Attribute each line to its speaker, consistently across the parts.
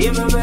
Speaker 1: Give me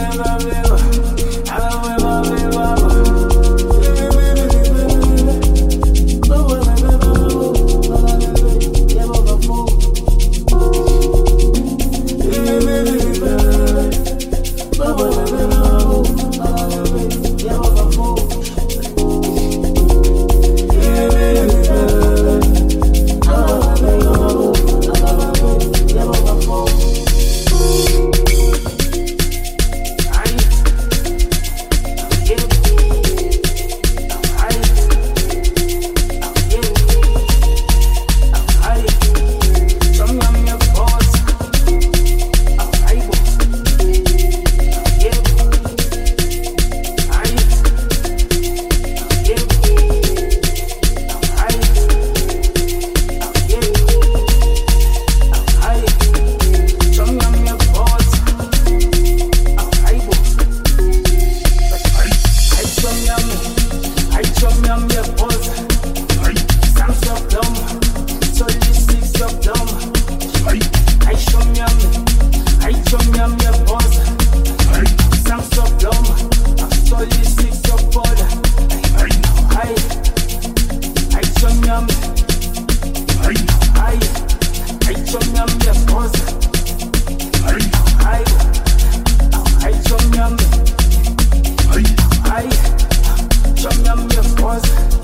Speaker 1: was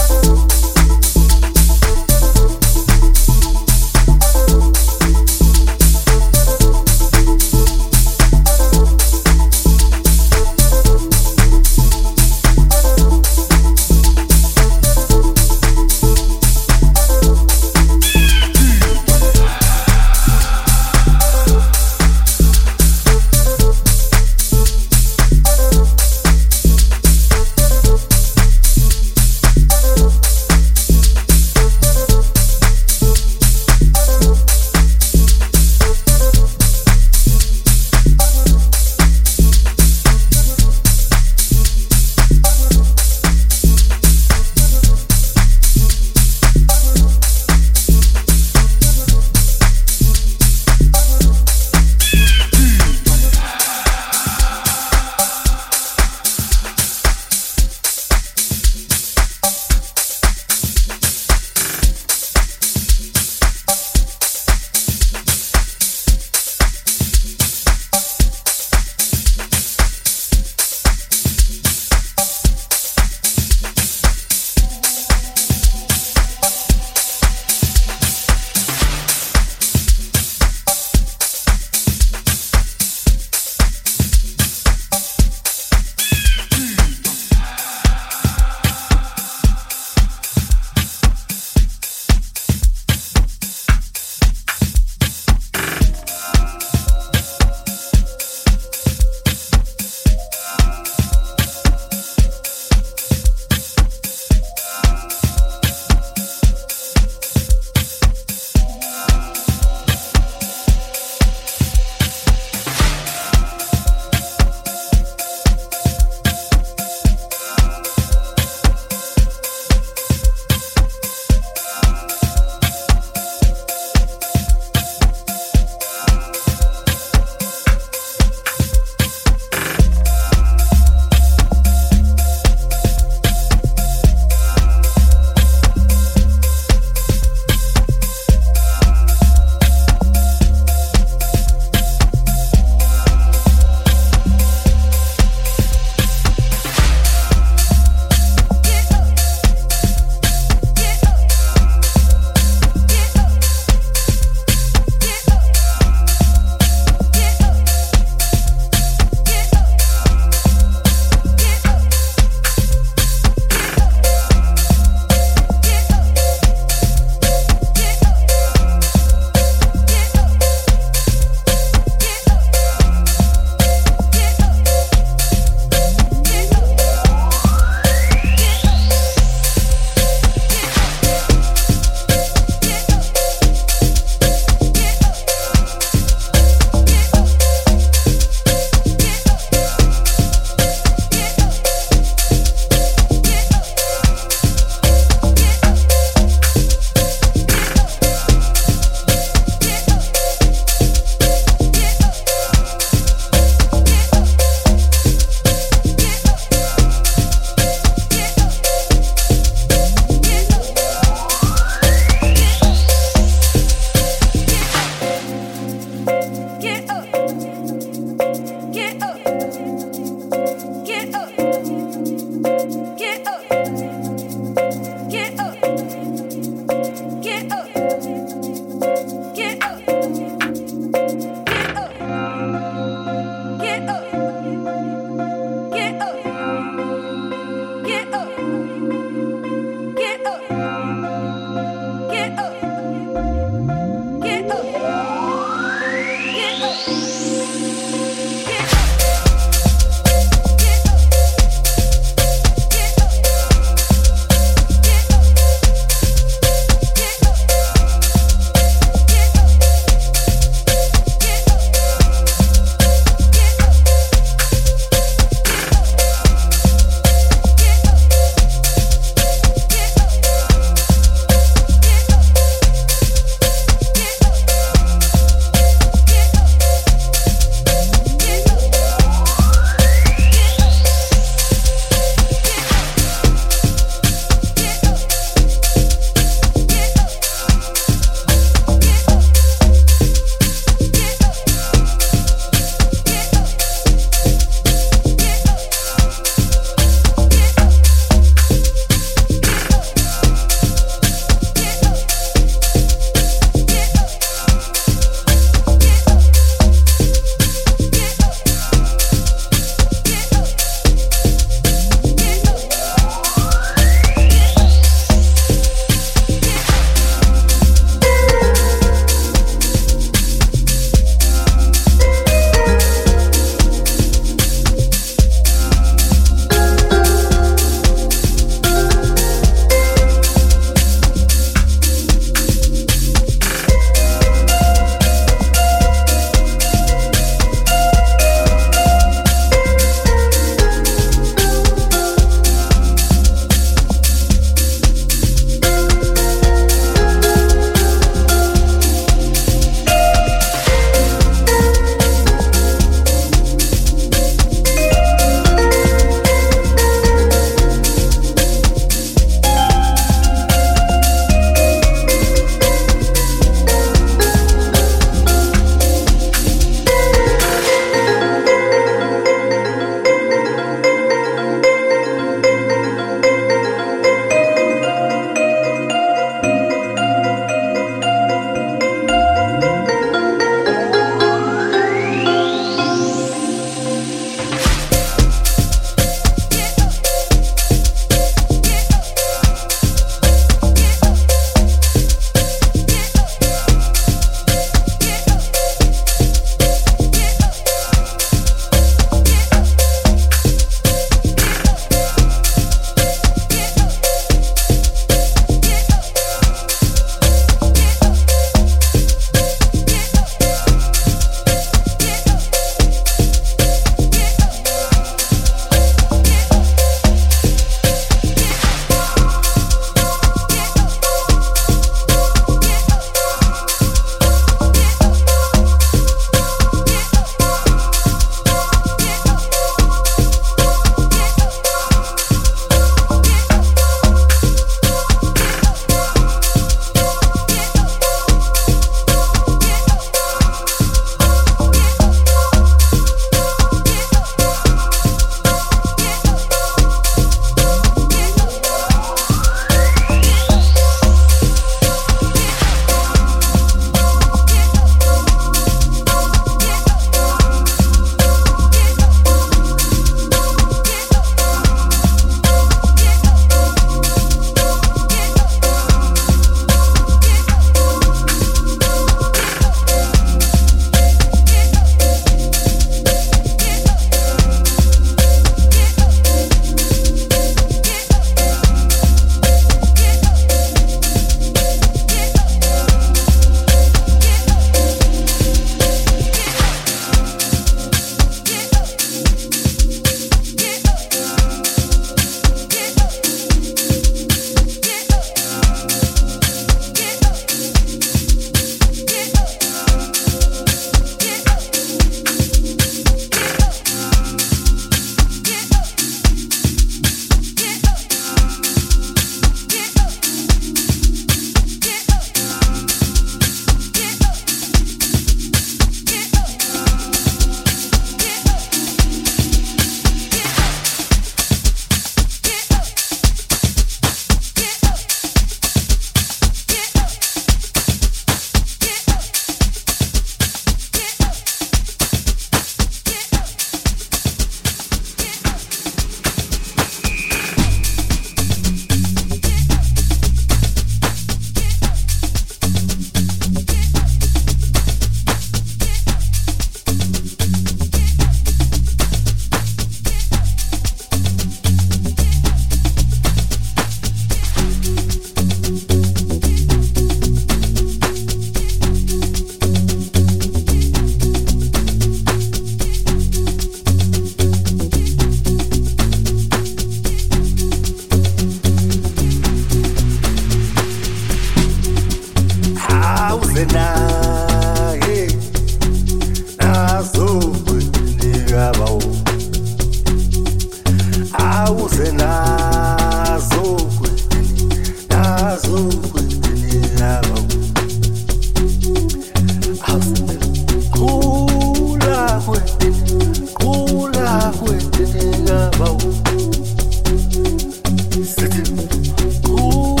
Speaker 2: to. Ooh.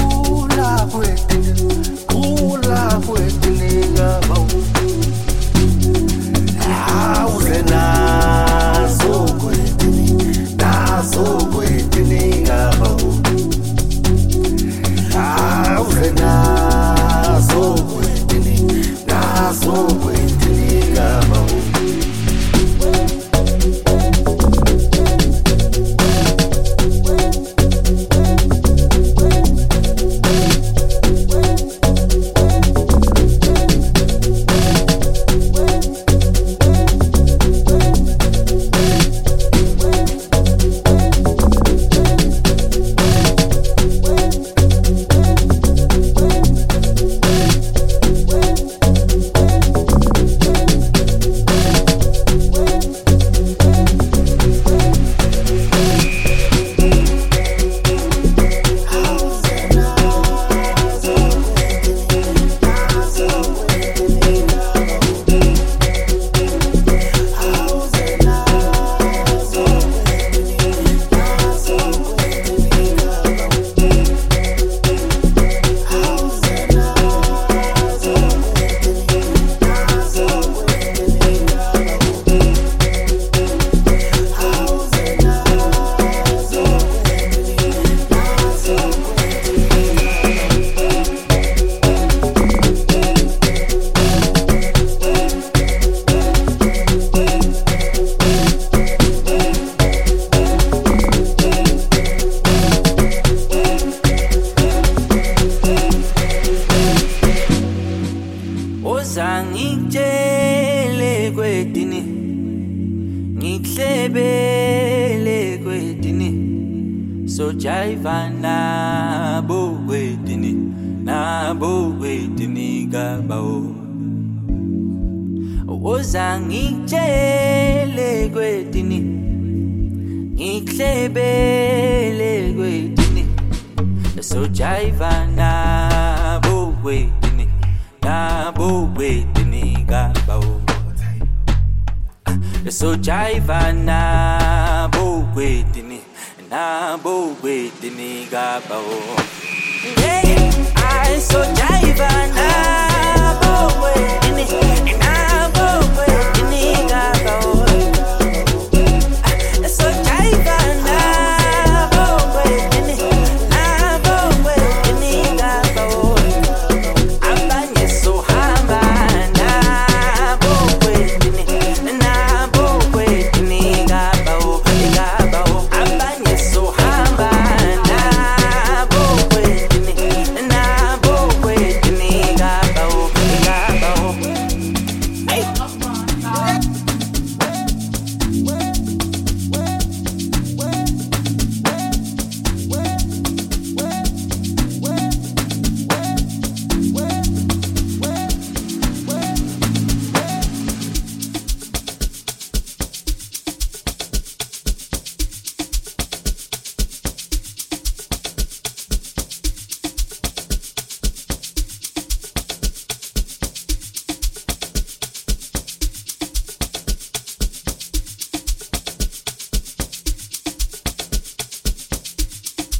Speaker 3: kwedini? Ngikuhlebele kwedini? Na nabo kwedini? Nabo kwedini kabawo? Woza ngikutshele kwedini? Ngikuhlebele kwedini? Na nabo kwedini? Nabo kwedini kabawo? besojiva nabo and I bow gaba o. And i sojiva nabo kwedini nabo